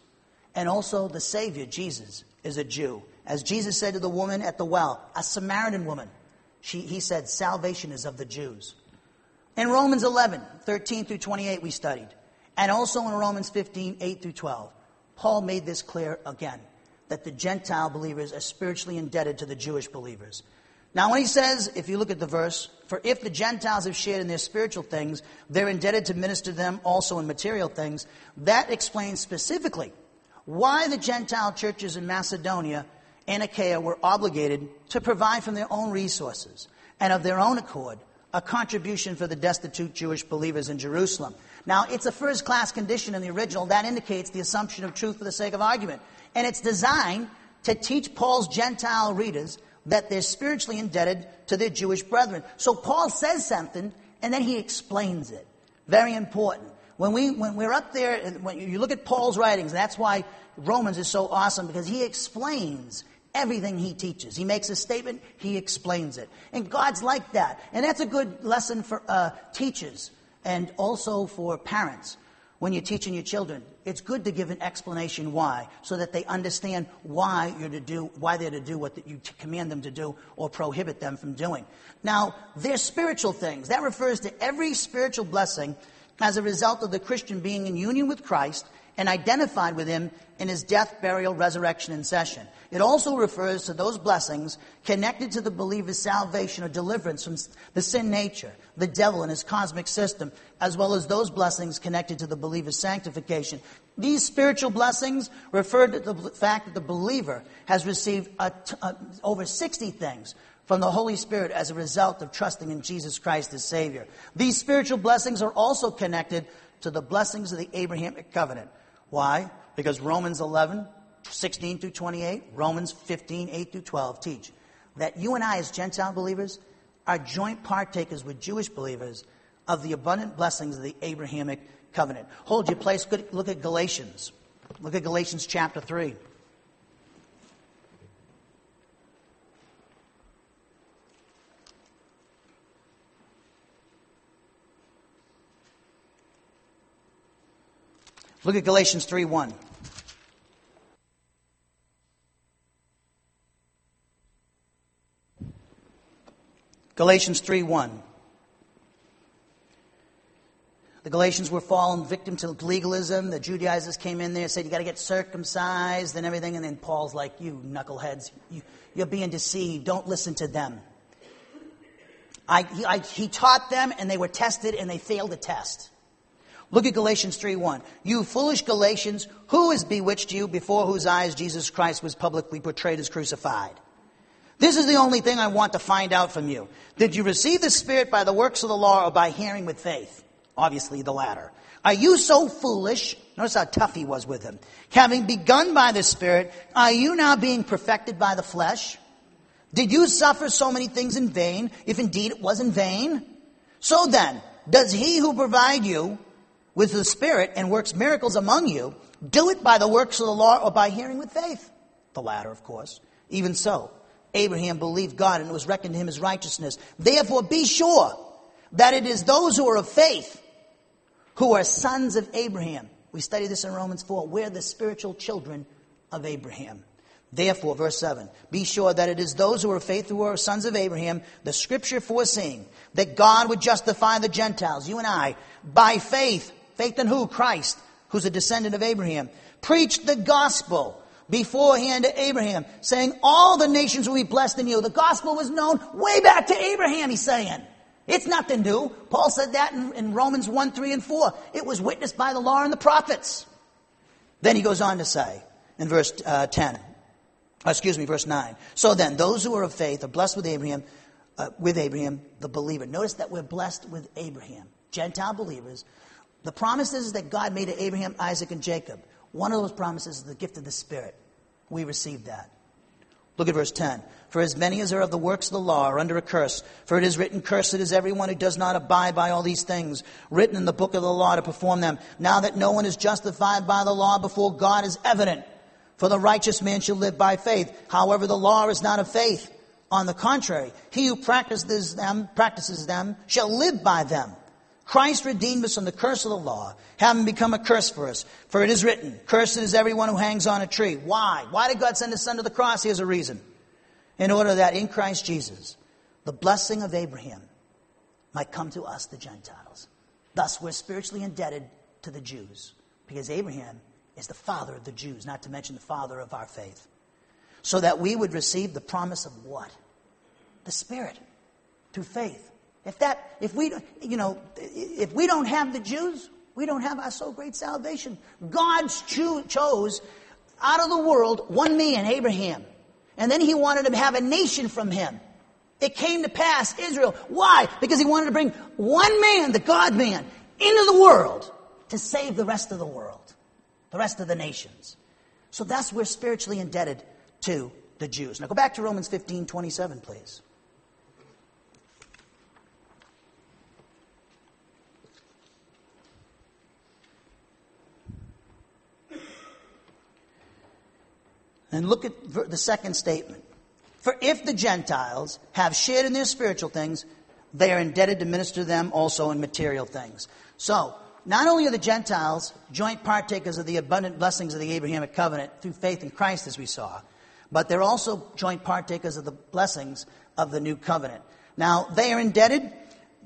And also the Savior, Jesus, is a Jew. As Jesus said to the woman at the well, a Samaritan woman, she, he said, salvation is of the Jews. In Romans 11, 13 through 28, we studied. And also in Romans 15, 8 through 12, Paul made this clear again that the Gentile believers are spiritually indebted to the Jewish believers. Now, when he says, if you look at the verse, for if the Gentiles have shared in their spiritual things, they're indebted to minister to them also in material things, that explains specifically why the Gentile churches in Macedonia and Achaia were obligated to provide from their own resources and of their own accord a contribution for the destitute Jewish believers in Jerusalem. Now, it's a first class condition in the original. That indicates the assumption of truth for the sake of argument. And it's designed to teach Paul's Gentile readers that they're spiritually indebted to their Jewish brethren. So Paul says something and then he explains it. Very important. When, we, when we're up there, and when you look at Paul's writings, that's why Romans is so awesome because he explains everything he teaches. He makes a statement, he explains it. And God's like that. And that's a good lesson for uh, teachers and also for parents when you're teaching your children. It's good to give an explanation why, so that they understand why you're to do, why they're to do what you command them to do or prohibit them from doing. Now, they're spiritual things. That refers to every spiritual blessing as a result of the Christian being in union with Christ and identified with him in his death, burial, resurrection, and session. It also refers to those blessings connected to the believer's salvation or deliverance from the sin nature, the devil and his cosmic system, as well as those blessings connected to the believer's sanctification. These spiritual blessings refer to the fact that the believer has received a t- a, over 60 things from the Holy Spirit as a result of trusting in Jesus Christ as Savior. These spiritual blessings are also connected to the blessings of the Abrahamic covenant. Why? Because Romans 11, 16 through 28, Romans 15, 8 through 12 teach that you and I, as Gentile believers, are joint partakers with Jewish believers of the abundant blessings of the Abrahamic covenant. Hold your place. Look at Galatians. Look at Galatians chapter 3. Look at Galatians 3 1. Galatians 3 1. The Galatians were fallen victim to legalism. The Judaizers came in there, and said you got to get circumcised and everything. And then Paul's like, you knuckleheads, you, you're being deceived. Don't listen to them. I, he, I, he taught them and they were tested and they failed the test. Look at Galatians 3:1. You foolish Galatians, who has bewitched you before whose eyes Jesus Christ was publicly portrayed as crucified? This is the only thing I want to find out from you. Did you receive the Spirit by the works of the law or by hearing with faith? Obviously the latter. Are you so foolish? Notice how tough he was with him. Having begun by the Spirit, are you now being perfected by the flesh? Did you suffer so many things in vain, if indeed it was in vain? So then, does he who provide you with the Spirit and works miracles among you do it by the works of the law or by hearing with faith? The latter, of course. Even so, Abraham believed God and it was reckoned to him as righteousness. Therefore, be sure that it is those who are of faith who are sons of Abraham. We study this in Romans 4. We're the spiritual children of Abraham. Therefore, verse 7, be sure that it is those who are faithful who are sons of Abraham, the scripture foreseeing that God would justify the Gentiles, you and I, by faith. Faith in who? Christ, who's a descendant of Abraham. Preached the gospel beforehand to Abraham, saying all the nations will be blessed in you. The gospel was known way back to Abraham, he's saying. It's nothing new. Paul said that in, in Romans 1, 3, and 4. It was witnessed by the law and the prophets. Then he goes on to say in verse uh, 10, uh, excuse me, verse 9. So then, those who are of faith are blessed with Abraham, uh, with Abraham, the believer. Notice that we're blessed with Abraham, Gentile believers. The promises that God made to Abraham, Isaac, and Jacob. One of those promises is the gift of the Spirit. We received that. Look at verse 10. For as many as are of the works of the law are under a curse. For it is written, Cursed is everyone who does not abide by all these things written in the book of the law to perform them. Now that no one is justified by the law before God is evident. For the righteous man shall live by faith. However, the law is not of faith. On the contrary, he who practices them, practices them shall live by them. Christ redeemed us from the curse of the law, having become a curse for us. For it is written, Cursed is everyone who hangs on a tree. Why? Why did God send his son to the cross? Here's a reason. In order that in Christ Jesus, the blessing of Abraham might come to us, the Gentiles. Thus, we're spiritually indebted to the Jews, because Abraham is the father of the Jews, not to mention the father of our faith. So that we would receive the promise of what? The Spirit, through faith. If that, if we, you know, if we don't have the Jews, we don't have our so great salvation. God cho- chose out of the world one man, Abraham. And then he wanted to have a nation from him. It came to pass, Israel. Why? Because he wanted to bring one man, the God man, into the world to save the rest of the world, the rest of the nations. So that's we're spiritually indebted to the Jews. Now go back to Romans 15, 27, please. And look at the second statement. For if the Gentiles have shared in their spiritual things, they are indebted to minister to them also in material things. So, not only are the Gentiles joint partakers of the abundant blessings of the Abrahamic covenant through faith in Christ, as we saw, but they're also joint partakers of the blessings of the new covenant. Now, they are indebted.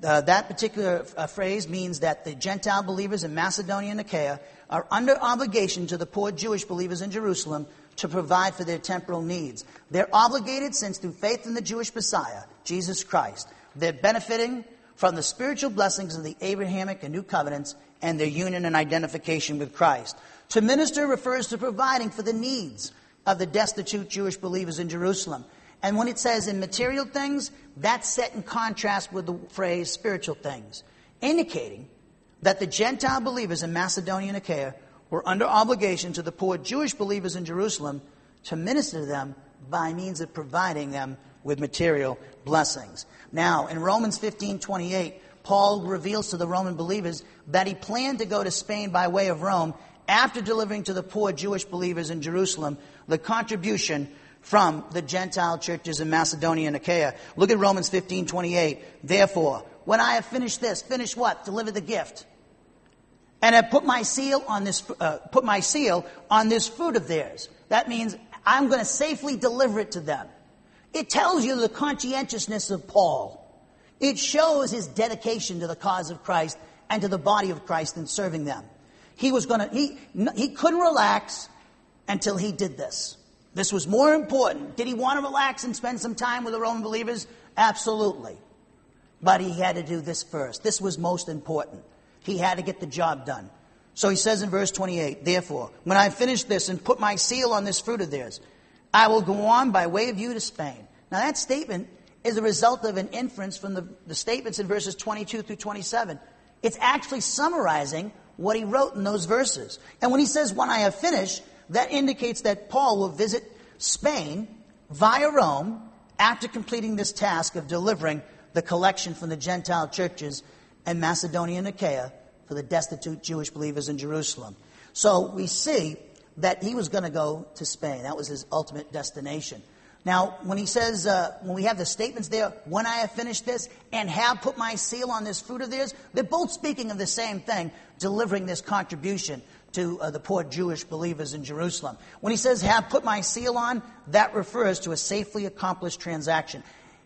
Uh, that particular uh, phrase means that the Gentile believers in Macedonia and Achaia are under obligation to the poor Jewish believers in Jerusalem to provide for their temporal needs. They're obligated since through faith in the Jewish Messiah, Jesus Christ, they're benefiting from the spiritual blessings of the Abrahamic and New Covenants and their union and identification with Christ. To minister refers to providing for the needs of the destitute Jewish believers in Jerusalem. And when it says in material things, that's set in contrast with the phrase spiritual things, indicating that the Gentile believers in Macedonia and Achaia were under obligation to the poor Jewish believers in Jerusalem to minister to them by means of providing them with material blessings. Now, in Romans 15 28, Paul reveals to the Roman believers that he planned to go to Spain by way of Rome after delivering to the poor Jewish believers in Jerusalem the contribution from the Gentile churches in Macedonia and Achaia. Look at Romans 15 28. Therefore, when I have finished this, finish what? Deliver the gift and have put my seal on this, uh, put my seal on this fruit of theirs. That means I'm going to safely deliver it to them. It tells you the conscientiousness of Paul. It shows his dedication to the cause of Christ and to the body of Christ in serving them. He was going to, he, he couldn't relax until he did this. This was more important. Did he want to relax and spend some time with the Roman believers? Absolutely. But he had to do this first. This was most important. He had to get the job done. So he says in verse 28, Therefore, when I finish this and put my seal on this fruit of theirs, I will go on by way of you to Spain. Now that statement is a result of an inference from the, the statements in verses 22 through 27. It's actually summarizing what he wrote in those verses. And when he says, when I have finished, that indicates that Paul will visit Spain via Rome after completing this task of delivering the collection from the Gentile churches in Macedonia and Achaia for the destitute Jewish believers in Jerusalem. So we see that he was going to go to Spain. That was his ultimate destination. Now, when he says, uh, when we have the statements there, when I have finished this and have put my seal on this fruit of theirs, they're both speaking of the same thing, delivering this contribution to uh, the poor Jewish believers in Jerusalem. When he says, have put my seal on, that refers to a safely accomplished transaction.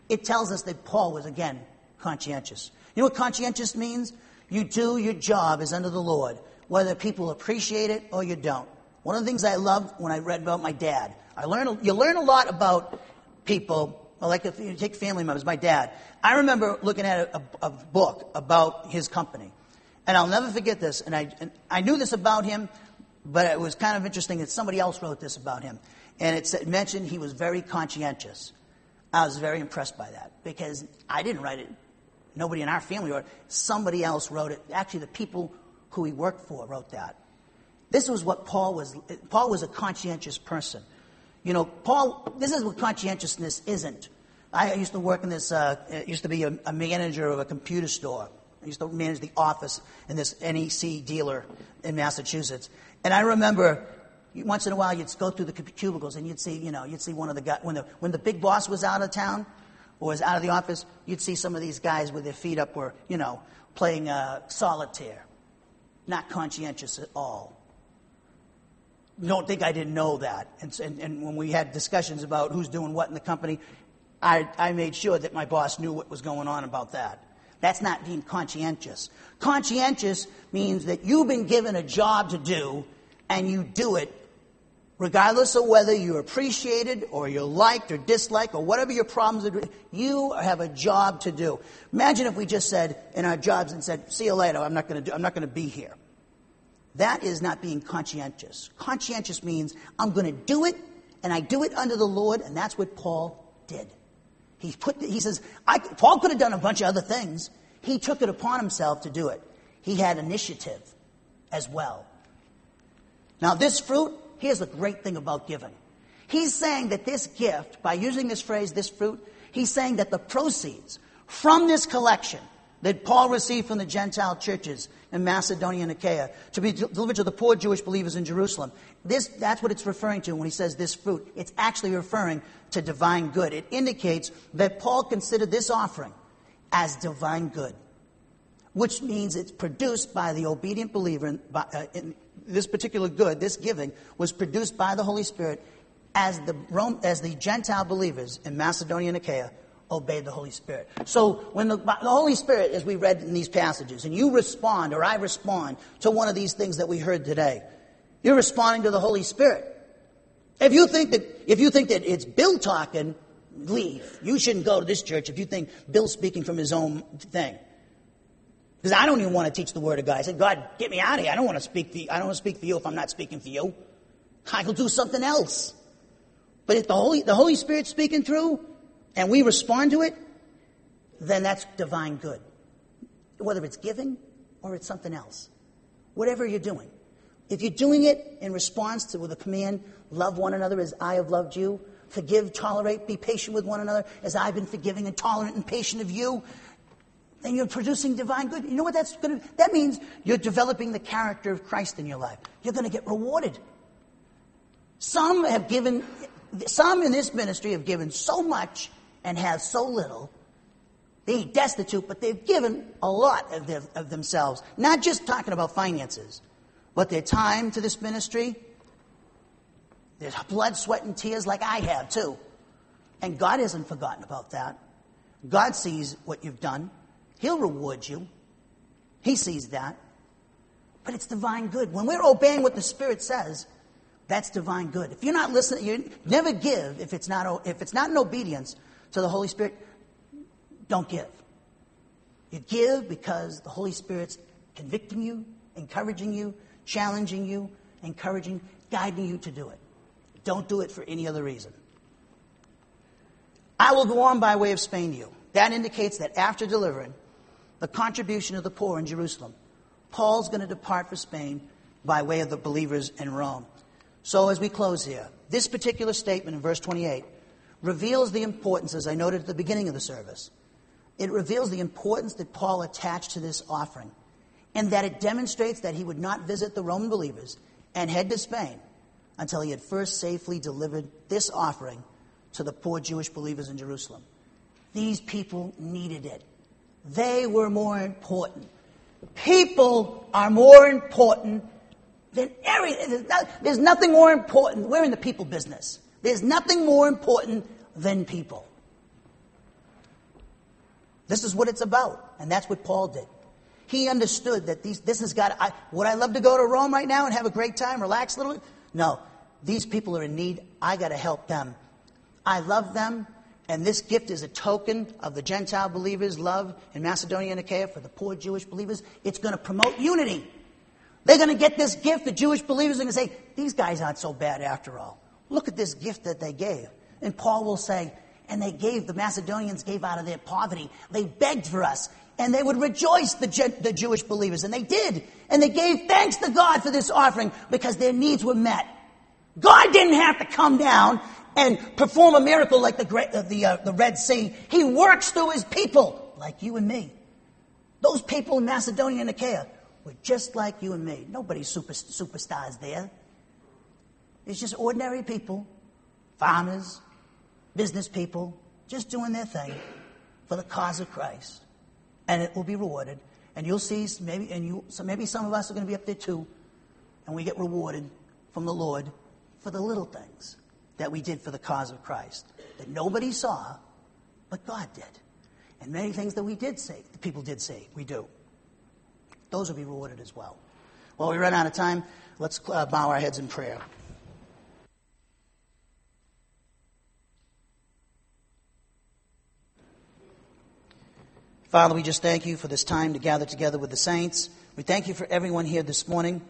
It tells us that Paul was, again, conscientious. You know what conscientious means? You do your job as under the Lord, whether people appreciate it or you don't. One of the things I loved when I read about my dad, I learn, you learn a lot about people, like if you take family members, my dad. I remember looking at a, a, a book about his company. And I'll never forget this. And I, and I knew this about him, but it was kind of interesting that somebody else wrote this about him. And it said, mentioned he was very conscientious. I was very impressed by that because I didn't write it. Nobody in our family wrote it. Somebody else wrote it. Actually, the people who he worked for wrote that. This was what Paul was. Paul was a conscientious person. You know, Paul, this is what conscientiousness isn't. I used to work in this, uh, used to be a, a, manager of a computer store. I used to manage the office in this NEC dealer in Massachusetts. And I remember once in a while you'd go through the cubicles and you'd see, you know, you'd see one of the guys, when the, when the big boss was out of town or was out of the office, you'd see some of these guys with their feet up were, you know, playing uh, solitaire. Not conscientious at all don't think I didn't know that. And, and, and, when we had discussions about who's doing what in the company, I, I made sure that my boss knew what was going on about that. That's not being conscientious. Conscientious means that you've been given a job to do and you do it regardless of whether you're appreciated or you're liked or disliked or whatever your problems are. You have a job to do. Imagine if we just said in our jobs and said, see you later, I'm not going to, I'm not going to be here. That is not being conscientious. Conscientious means I'm going to do it, and I do it under the Lord, and that's what Paul did. He put, he says, Paul could have done a bunch of other things. He took it upon himself to do it. He had initiative as well. Now, this fruit, here's the great thing about giving. He's saying that this gift, by using this phrase, this fruit, he's saying that the proceeds from this collection that Paul received from the Gentile churches in Macedonia and Achaia to be delivered to the poor Jewish believers in Jerusalem. This, that's what it's referring to when he says this fruit. It's actually referring to divine good. It indicates that Paul considered this offering as divine good, which means it's produced by the obedient believer. In, by, uh, in this particular good, this giving, was produced by the Holy Spirit as the, Rome, as the Gentile believers in Macedonia and Achaia obeyed the Holy Spirit. So when the, the, Holy Spirit, as we read in these passages, and you respond or I respond to one of these things that we heard today, you're responding to the Holy Spirit. If you think that if you think that it's Bill talking, leave. You shouldn't go to this church if you think Bill's speaking from his own thing. Because I don't even want to teach the word of God. I said, God, get me out of here. I don't want to speak for you. I don't want to speak for you if I'm not speaking for you. I will do something else. But if the Holy, the Holy Spirit's speaking through, and we respond to it, then that's divine good. Whether it's giving or it's something else. Whatever you're doing. If you're doing it in response to the command, love one another as I have loved you, forgive, tolerate, be patient with one another as I've been forgiving and tolerant and patient of you, then you're producing divine good. You know what that's going to That means you're developing the character of Christ in your life. You're going to get rewarded. Some have given, some in this ministry have given so much and have so little. They ain't destitute, but they've given a lot of, their, of themselves. Not just talking about finances, but their time to this ministry, their blood, sweat, and tears, like I have too. And God hasn't forgotten about that. God sees what you've done. He'll reward you. He sees that. But it's divine good. When we're obeying what the Spirit says, that's divine good. If you're not listening, you never give if it's not, if it's not in obedience to the Holy Spirit, don't give. You give because the Holy Spirit's convicting you, encouraging you, challenging you, encouraging, guiding you to do it. Don't do it for any other reason. I will go on by way of Spain to you. That indicates that after delivering the contribution of the poor in Jerusalem, Paul's going to depart for Spain by way of the believers in Rome. So as we close here, this particular statement in verse 28 reveals the importance, as I noted at the beginning of the service, it reveals the importance that Paul attached to this offering and that it demonstrates that he would not visit the Roman believers and head to Spain until he had first safely delivered this offering to the poor Jewish believers in Jerusalem. These people needed it. They were more important. People are more important than everything. There's nothing more important. We're in the people business. There's nothing more important than people. This is what it's about. And that's what Paul did. He understood that these, this has got, I, would I love to go to Rome right now and have a great time, relax a little bit? No. These people are in need. I got to help them. I love them. And this gift is a token of the Gentile believers' love in Macedonia and Achaia for the poor Jewish believers. It's going to promote unity. They're going to get this gift. The Jewish believers are going to say, these guys aren't so bad after all. Look at this gift that they gave. And Paul will say, and they gave, the Macedonians gave out of their poverty. They begged for us. And they would rejoice, the, the Jewish believers. And they did. And they gave thanks to God for this offering because their needs were met. God didn't have to come down and perform a miracle like the, uh, the, uh, the Red Sea. He works through his people, like you and me. Those people in Macedonia and Achaia were just like you and me. Nobody's super, superstars there. It's just ordinary people, farmers, business people, just doing their thing for the cause of Christ. And it will be rewarded. And you'll see maybe, and you, so maybe some of us are going to be up there too, and we get rewarded from the Lord for the little things that we did for the cause of Christ that nobody saw, but God did. And many things that we did say, the people did say, we do. Those will be rewarded as well. Well, we run out of time. Let's uh, bow our heads in prayer. Father, we just thank you for this time to gather together with the saints. We thank you for everyone here this morning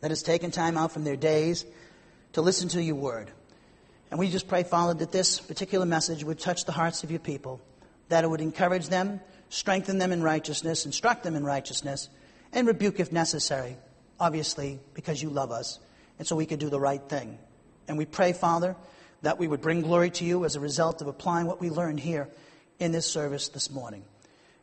that has taken time out from their days to listen to your word. And we just pray, Father, that this particular message would touch the hearts of your people, that it would encourage them, strengthen them in righteousness, instruct them in righteousness, and rebuke if necessary, obviously, because you love us, and so we could do the right thing. And we pray, Father, that we would bring glory to you as a result of applying what we learned here in this service this morning.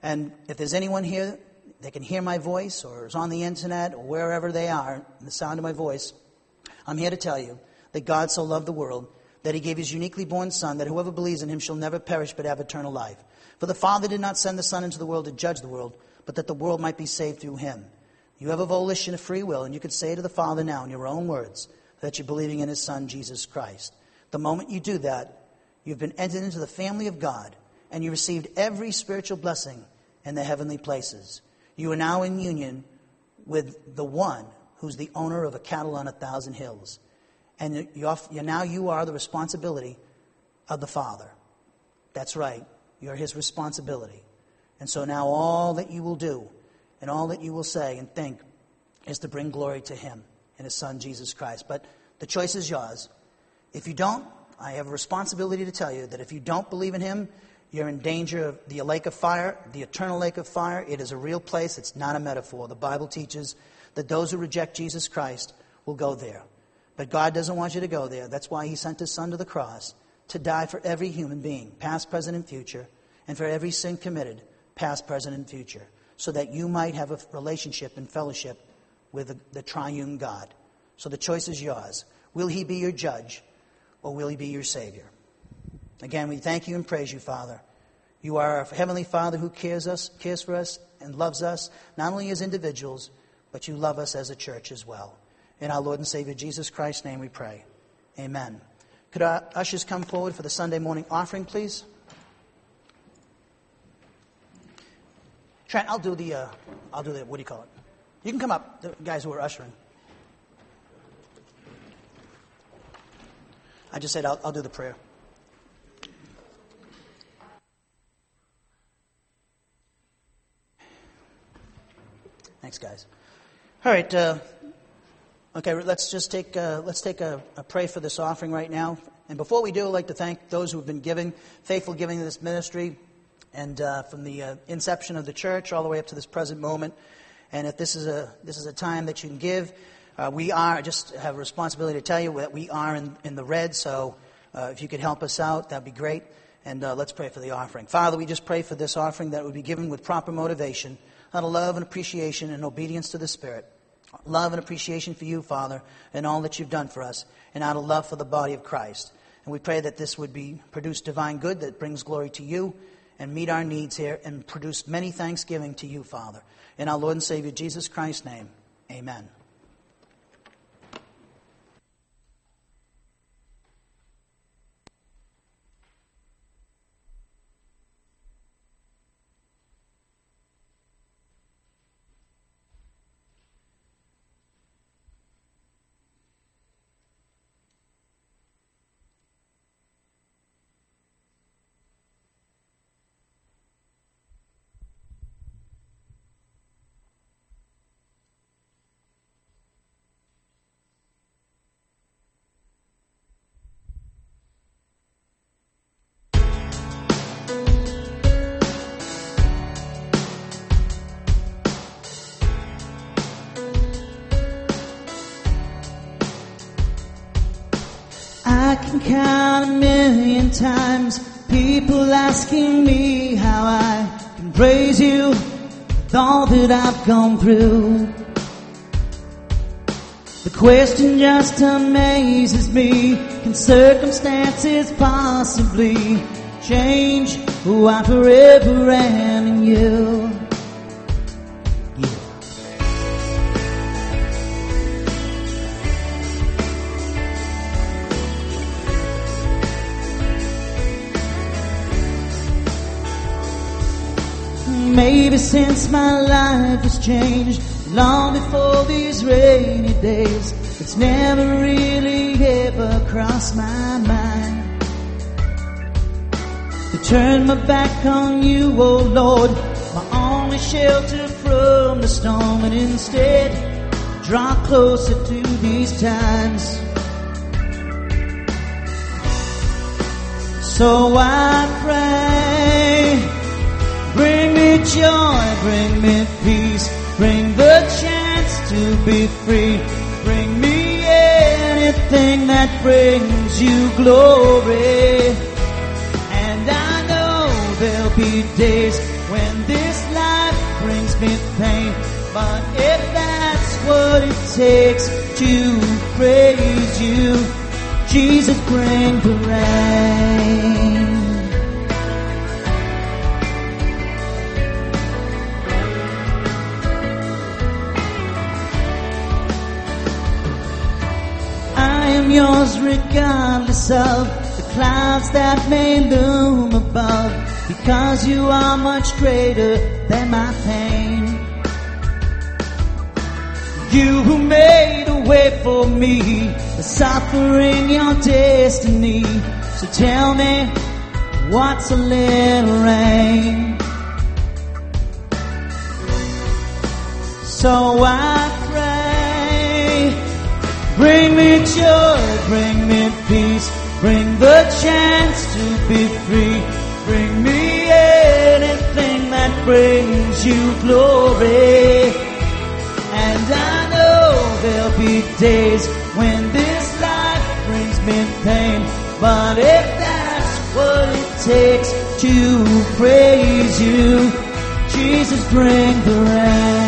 And if there's anyone here that can hear my voice or is on the internet or wherever they are, the sound of my voice, I'm here to tell you that God so loved the world that he gave his uniquely born Son, that whoever believes in him shall never perish but have eternal life. For the Father did not send the Son into the world to judge the world, but that the world might be saved through him. You have a volition of free will, and you could say to the Father now in your own words that you're believing in his Son, Jesus Christ. The moment you do that, you've been entered into the family of God, and you received every spiritual blessing in the heavenly places. You are now in union with the one who's the owner of a cattle on a thousand hills. And you're, you're, now you are the responsibility of the Father. That's right. You're his responsibility. And so now all that you will do and all that you will say and think is to bring glory to him and his son Jesus Christ. But the choice is yours. If you don't, I have a responsibility to tell you that if you don't believe in him, you're in danger of the lake of fire, the eternal lake of fire. It is a real place, it's not a metaphor. The Bible teaches that those who reject Jesus Christ will go there. But God doesn't want you to go there. That's why He sent His Son to the cross to die for every human being, past, present, and future, and for every sin committed, past, present, and future, so that you might have a relationship and fellowship with the, the triune God. So the choice is yours. Will He be your judge, or will He be your Savior? Again, we thank you and praise you, Father. You are our Heavenly Father who cares us, cares for us, and loves us, not only as individuals, but you love us as a church as well. In our Lord and Savior Jesus Christ's name we pray. Amen. Could our ushers come forward for the Sunday morning offering, please? Trent, I'll do the, uh, I'll do the, what do you call it? You can come up, the guys who are ushering. I just said I'll, I'll do the prayer. Thanks, guys. All right. Uh, okay, let's just take uh, let's take a, a, pray for this offering right now. And before we do, I'd like to thank those who have been giving, faithful giving to this ministry, and uh, from the uh, inception of the church all the way up to this present moment. And if this is a this is a time that you can give, uh, we are just have a responsibility to tell you that we are in, in the red. So uh, if you could help us out, that'd be great. And let's pray for the offering. Father, we just pray for this offering that would be given with proper motivation, out of love and appreciation and obedience to the Spirit. Love and appreciation for you, Father, and all that you've done for us, and out of love for the body of Christ. And we pray that this would be produce divine good that brings glory to you and meet our needs here and produce many thanksgiving to you, Father. In our Lord and Savior Jesus Christ's name, amen. Times people asking me how I can praise you with all that I've gone through. The question just amazes me. Can circumstances possibly change who I forever am in you? Maybe since my life has changed, long before these rainy days, it's never really ever crossed my mind to turn my back on you, oh Lord, my only shelter from the storm, and instead draw closer to these times. So I pray. Joy, bring me peace, bring the chance to be free. Bring me anything that brings you glory. And I know there'll be days when this life brings me pain. But if that's what it takes to praise you, Jesus bring the rain. Yours regardless of the clouds that may loom above, because you are much greater than my pain. You who made a way for me, suffering your destiny. So tell me, what's a little rain? So I. Bring me joy, bring me peace, bring the chance to be free. Bring me anything that brings you glory. And I know there'll be days when this life brings me pain. But if that's what it takes to praise you, Jesus bring the rain.